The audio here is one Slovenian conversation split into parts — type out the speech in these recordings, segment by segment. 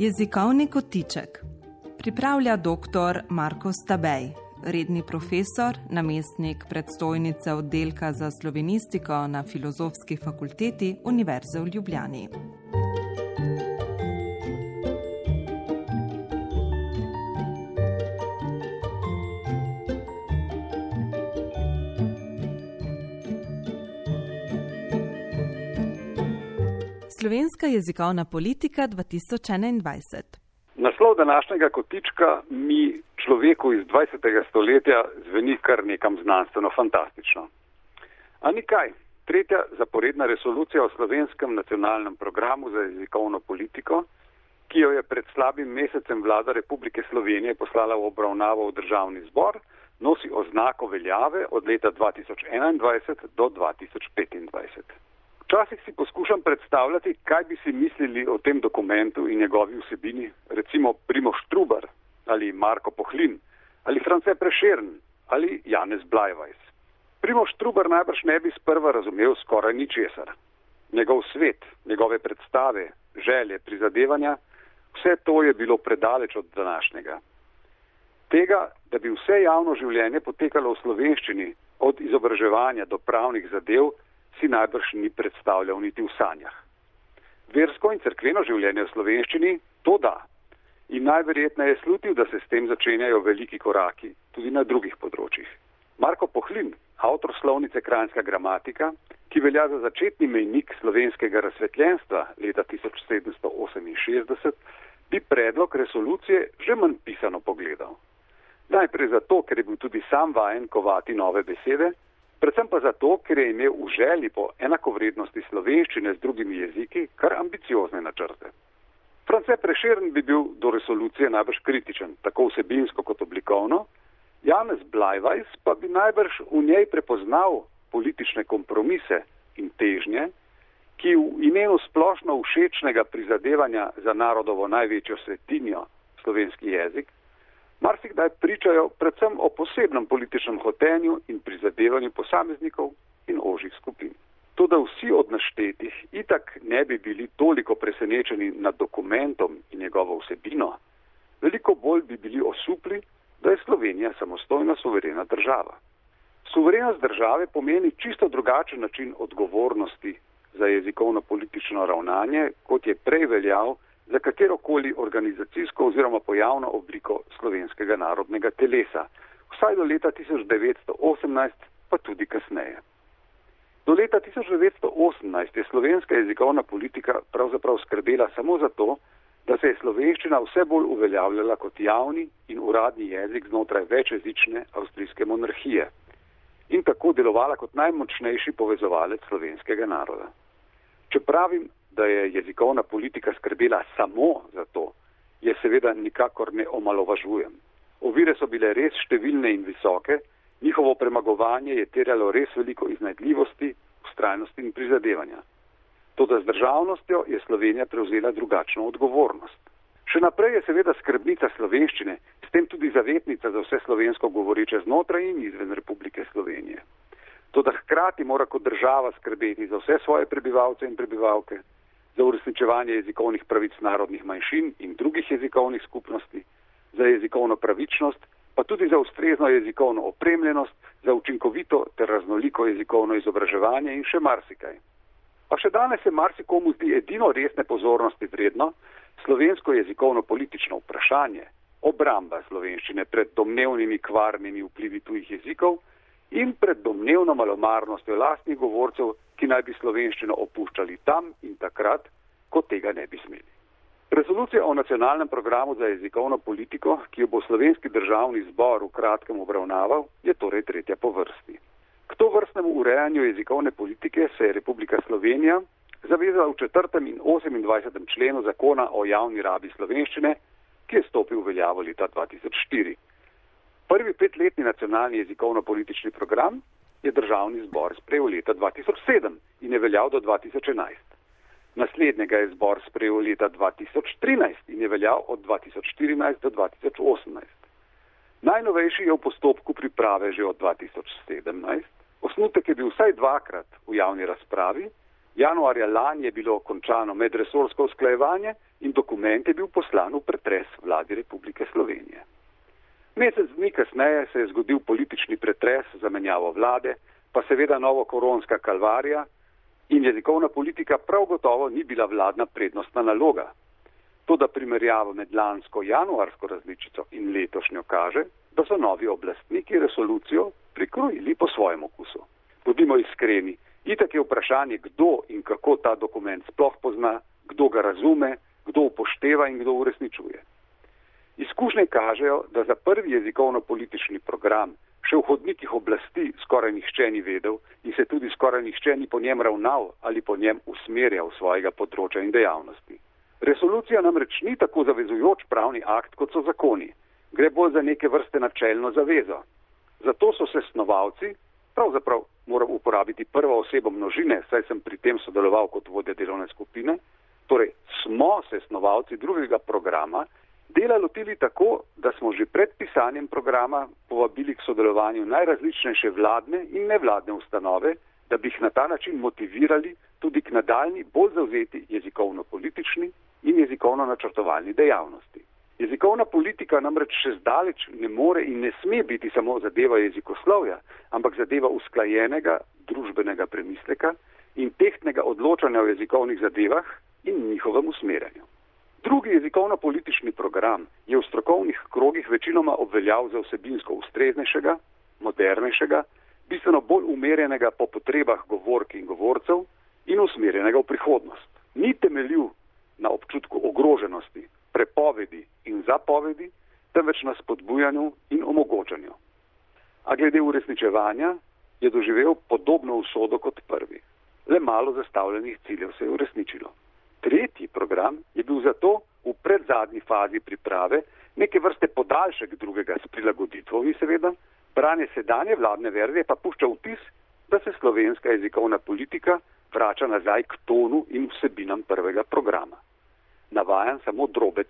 Jezikovni kotiček pripravlja dr. Marko Stabej, redni profesor, namestnik predstojnice oddelka za slovenistiko na Filozofski fakulteti Univerze v Ljubljani. Slovenska jezikovna politika 2021. Naslov današnjega kotička mi človeku iz 20. stoletja zveni kar nekam znanstveno fantastično. A nikaj, tretja zaporedna resolucija o slovenskem nacionalnem programu za jezikovno politiko, ki jo je pred slabim mesecem vlada Republike Slovenije poslala v obravnavo v državni zbor, nosi oznako veljave od leta 2021 do 2025. Včasih si poskušam predstavljati, kaj bi si mislili o tem dokumentu in njegovi vsebini, recimo Primo Štrubar ali Marko Pohlin ali France Prešern ali Janez Blajvajs. Primo Štrubar najbrž ne bi sprva razumel skoraj ničesar. Njegov svet, njegove predstave, želje, prizadevanja, vse to je bilo predaleč od današnjega. Tega, da bi vse javno življenje potekalo v slovenščini, od izobraževanja do pravnih zadev, si najbrž ni predstavljal niti v sanjah. Versko in crkveno življenje v slovenščini to da in najverjetneje je slutil, da se s tem začenjajo veliki koraki tudi na drugih področjih. Marko Pohlin, avtor slovnice Krajinska gramatika, ki velja za začetni mejnik slovenskega razsvetljenstva leta 1768, bi predlog resolucije že manj pisano pogledal. Najprej zato, ker je bil tudi sam vajen kovati nove besede, predvsem pa zato, ker je imel v želji po enakovrednosti slovenščine z drugimi jeziki kar ambiciozne načrte. France Prešern bi bil do resolucije najbrž kritičen, tako vsebinsko kot oblikovno, Janez Blajvajs pa bi najbrž v njej prepoznal politične kompromise in težnje, ki v imenu splošno všečnega prizadevanja za narodovo največjo svetinjo, slovenski jezik, marsikdaj pričajo predvsem o posebnem političnem hotenju in prizadevanju posameznikov in ožjih skupin. To, da vsi od naštetih itak ne bi bili toliko presenečeni nad dokumentom in njegovo vsebino, veliko bolj bi bili osupli, da je Slovenija samostojna suverena država. Suverenost države pomeni čisto drugačen način odgovornosti za jezikovno politično ravnanje, kot je prej veljal za katerokoli organizacijsko oziroma pojavno obliko slovenskega narodnega telesa, vsaj do leta 1918, pa tudi kasneje. Do leta 1918 je slovenska jezikovna politika pravzaprav skrbela samo za to, da se je slovenščina vse bolj uveljavljala kot javni in uradni jezik znotraj večjezične avstrijske monarhije in tako delovala kot najmočnejši povezovalec slovenskega naroda. Če pravim, da je jezikovna politika skrbela samo za to, je seveda nikakor ne omalovažujem. Ovire so bile res številne in visoke, njihovo premagovanje je terjalo res veliko iznajdljivosti, ustrajnosti in prizadevanja. Toda z državnostjo je Slovenija prevzela drugačno odgovornost. Še naprej je seveda skrbnica slovenščine, s tem tudi zavetnica za vse slovensko govoreče znotraj in izven Republike Slovenije. Toda hkrati mora kot država skrbeti za vse svoje prebivalce in prebivalke, za uresničevanje jezikovnih pravic narodnih manjšin in drugih jezikovnih skupnosti, za jezikovno pravičnost, pa tudi za ustrezno jezikovno opremljenost, za učinkovito ter raznoliko jezikovno izobraževanje in še marsikaj. Pa še danes se marsikomu zdi edino resne pozornosti vredno slovensko jezikovno politično vprašanje, obramba slovenščine pred domnevnimi kvarnimi vplivi tujih jezikov in pred domnevno malomarnostjo lastnih govorcev, ki naj bi slovenščino opuščali tam in takrat, ko tega ne bi smeli. Resolucija o nacionalnem programu za jezikovno politiko, ki jo bo slovenski državni zbor v kratkem obravnaval, je torej tretja po vrsti. K to vrstnemu urejanju jezikovne politike se je Republika Slovenija zavezala v 4. in 28. členu zakona o javni rabi slovenščine, ki je stopil v veljavo leta 2004. Prvi petletni nacionalni jezikovno-politični program je državni zbor sprejel leta 2007 in je veljal do 2011. Naslednjega je zbor sprejel leta 2013 in je veljal od 2014 do 2018. Najnovejši je v postopku priprave že od 2017. Osnutek je bil vsaj dvakrat v javni razpravi. Januarja lani je bilo končano medresorsko usklajevanje in dokument je bil poslan v pretres vladi Republike Slovenije. Mesec dni kasneje se je zgodil politični pretres, zamenjavo vlade, pa seveda novo koronska kalvarija in jezikovna politika prav gotovo ni bila vladna prednostna naloga. To, da primerjava med lansko januarsko različico in letošnjo kaže, da so novi oblastniki resolucijo prikrojili po svojem okusu. Bodimo iskreni, itak je vprašanje, kdo in kako ta dokument sploh pozna, kdo ga razume, kdo upošteva in kdo uresničuje. Izkušnje kažejo, da za prvi jezikovno-politični program še v hodnikih oblasti skoraj nihče ni vedel in se tudi skoraj nihče ni po njem ravnal ali po njem usmerjal svojega področja in dejavnosti. Resolucija namreč ni tako zavezujoč pravni akt, kot so zakoni. Gre bolj za neke vrste načelno zavezo. Zato so se snovalci, pravzaprav moram uporabiti prvo osebo množine, saj sem pri tem sodeloval kot vodja delovne skupine, torej smo se snovalci drugega programa dela lotili tako, da smo že pred pisanjem programa povabili k sodelovanju najrazličnejše vladne in nevladne ustanove, da bi jih na ta način motivirali tudi k nadaljni bolj zauzeti jezikovno-politični in jezikovno-načrtovalni dejavnosti. Jezikovna politika namreč še zdaleč ne more in ne sme biti samo zadeva jezikoslovja, ampak zadeva usklajenega družbenega premisleka in tehtnega odločanja o jezikovnih zadevah in njihovem usmerjanju. Drugi jezikovno-politični program je v strokovnih krogih večinoma obveljal za vsebinsko ustreznejšega, modernejšega, bistveno bolj umerjenega po potrebah govork in govorcev in usmerjenega v prihodnost. Ni temeljil na občutku ogroženosti, prepovedi in zapovedi, temveč na spodbujanju in omogočanju. A glede uresničevanja je doživel podobno usodo kot prvi. Le malo zastavljenih ciljev se je uresničilo. Tretji program je bil zato v predzadnji fazi priprave neke vrste podaljšek drugega s prilagoditvami, seveda, branje sedanje vladne verzije pa pušča vtis, da se slovenska jezikovna politika vrača nazaj k tonu in vsebinam prvega programa. Navajam samo drobec.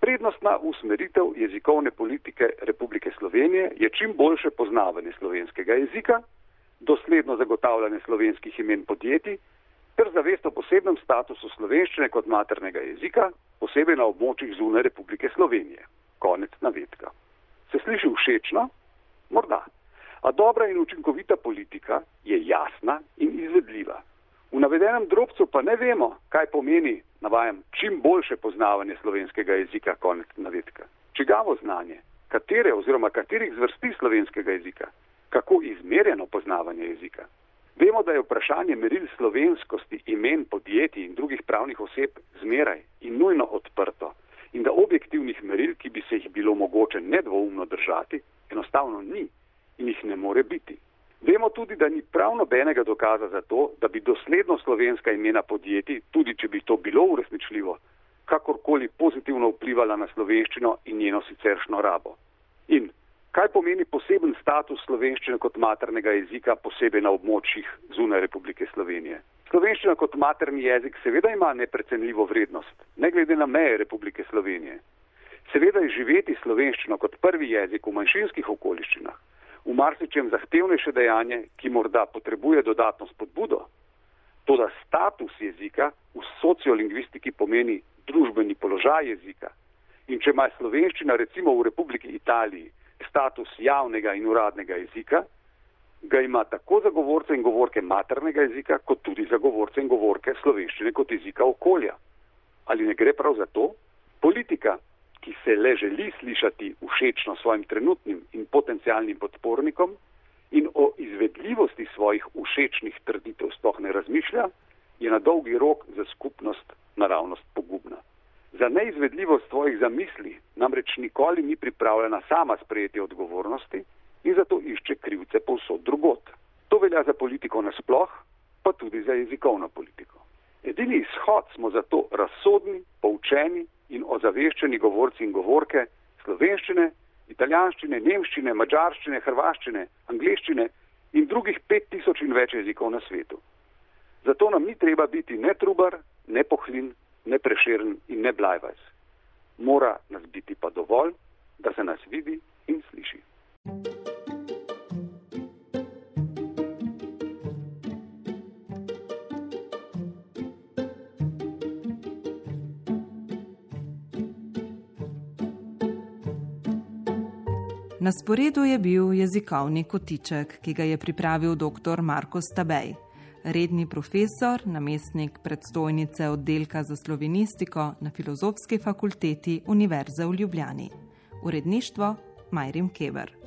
Prednostna usmeritev jezikovne politike Republike Slovenije je čim boljše poznavanje slovenskega jezika, dosledno zagotavljanje slovenskih imen podjetij ter zavest o posebnem statusu slovenščine kot maternega jezika, posebej na območjih zune Republike Slovenije. Konec navedka. Se sliši všečno? Morda. A dobra in učinkovita politika je jasna in izvedljiva. V navedenem drobcu pa ne vemo, kaj pomeni, navajam, čim boljše poznavanje slovenskega jezika, konec navedka. Čigavo znanje, katere oziroma katerih zvrsti slovenskega jezika, kako izmerjeno poznavanje jezika. Vemo, da je vprašanje meril slovenskosti imen podjetij in drugih pravnih oseb zmeraj in nujno odprto in da objektivnih meril, ki bi se jih bilo mogoče nedvoumno držati, enostavno ni in jih ne more biti. Vemo tudi, da ni prav nobenega dokaza za to, da bi dosledno slovenska imena podjetij, tudi če bi to bilo uresničljivo, kakorkoli pozitivno vplivala na slovenščino in njeno siceršno rabo. In Kaj pomeni poseben status slovenščine kot maternega jezika, posebej na območjih zunaj Republike Slovenije? Slovenščina kot materni jezik seveda ima neprecenljivo vrednost, ne glede na meje Republike Slovenije. Seveda je živeti slovenščino kot prvi jezik v manjšinskih okoliščinah, v marsičem zahtevnejše dejanje, ki morda potrebuje dodatno spodbudo. Toda status jezika v sociolingvistiki pomeni družbeni položaj jezika. In če ima slovenščina recimo v Republiki Italiji status javnega in uradnega jezika, ga ima tako za govorce in govorke maternega jezika, kot tudi za govorce in govorke slovenščine kot jezika okolja. Ali ne gre prav za to? Politika, ki se le želi slišati všečno svojim trenutnim in potencialnim podpornikom in o izvedljivosti svojih všečnih trditev sploh ne razmišlja, je na dolgi rok za skupnost naravnost pogubna. Za neizvedljivost svojih zamisli namreč nikoli ni pripravljena sama sprejeti odgovornosti in zato išče krivce povsod drugot. To velja za politiko nasploh, pa tudi za jezikovno politiko. Edini izhod smo zato razsodni, poučeni in ozaveščeni govorci in govorke slovenščine, italijanščine, nemščine, mačarščine, hrvaščine, angliščine in drugih pet tisoč in več jezikov na svetu. Zato nam ni treba biti ne trubar, ne pohlin, ne preširen in ne blajvajs mora nas biti pa dovolj, da se nas vidi in sliši. Na sporedu je bil jezikovni kotiček, ki ga je pripravil dr. Marko Stabej redni profesor, namestnik predstojnice oddelka za slovenistiko na Filozofski fakulteti Univerze v Ljubljani. Uredništvo Majrim Keber.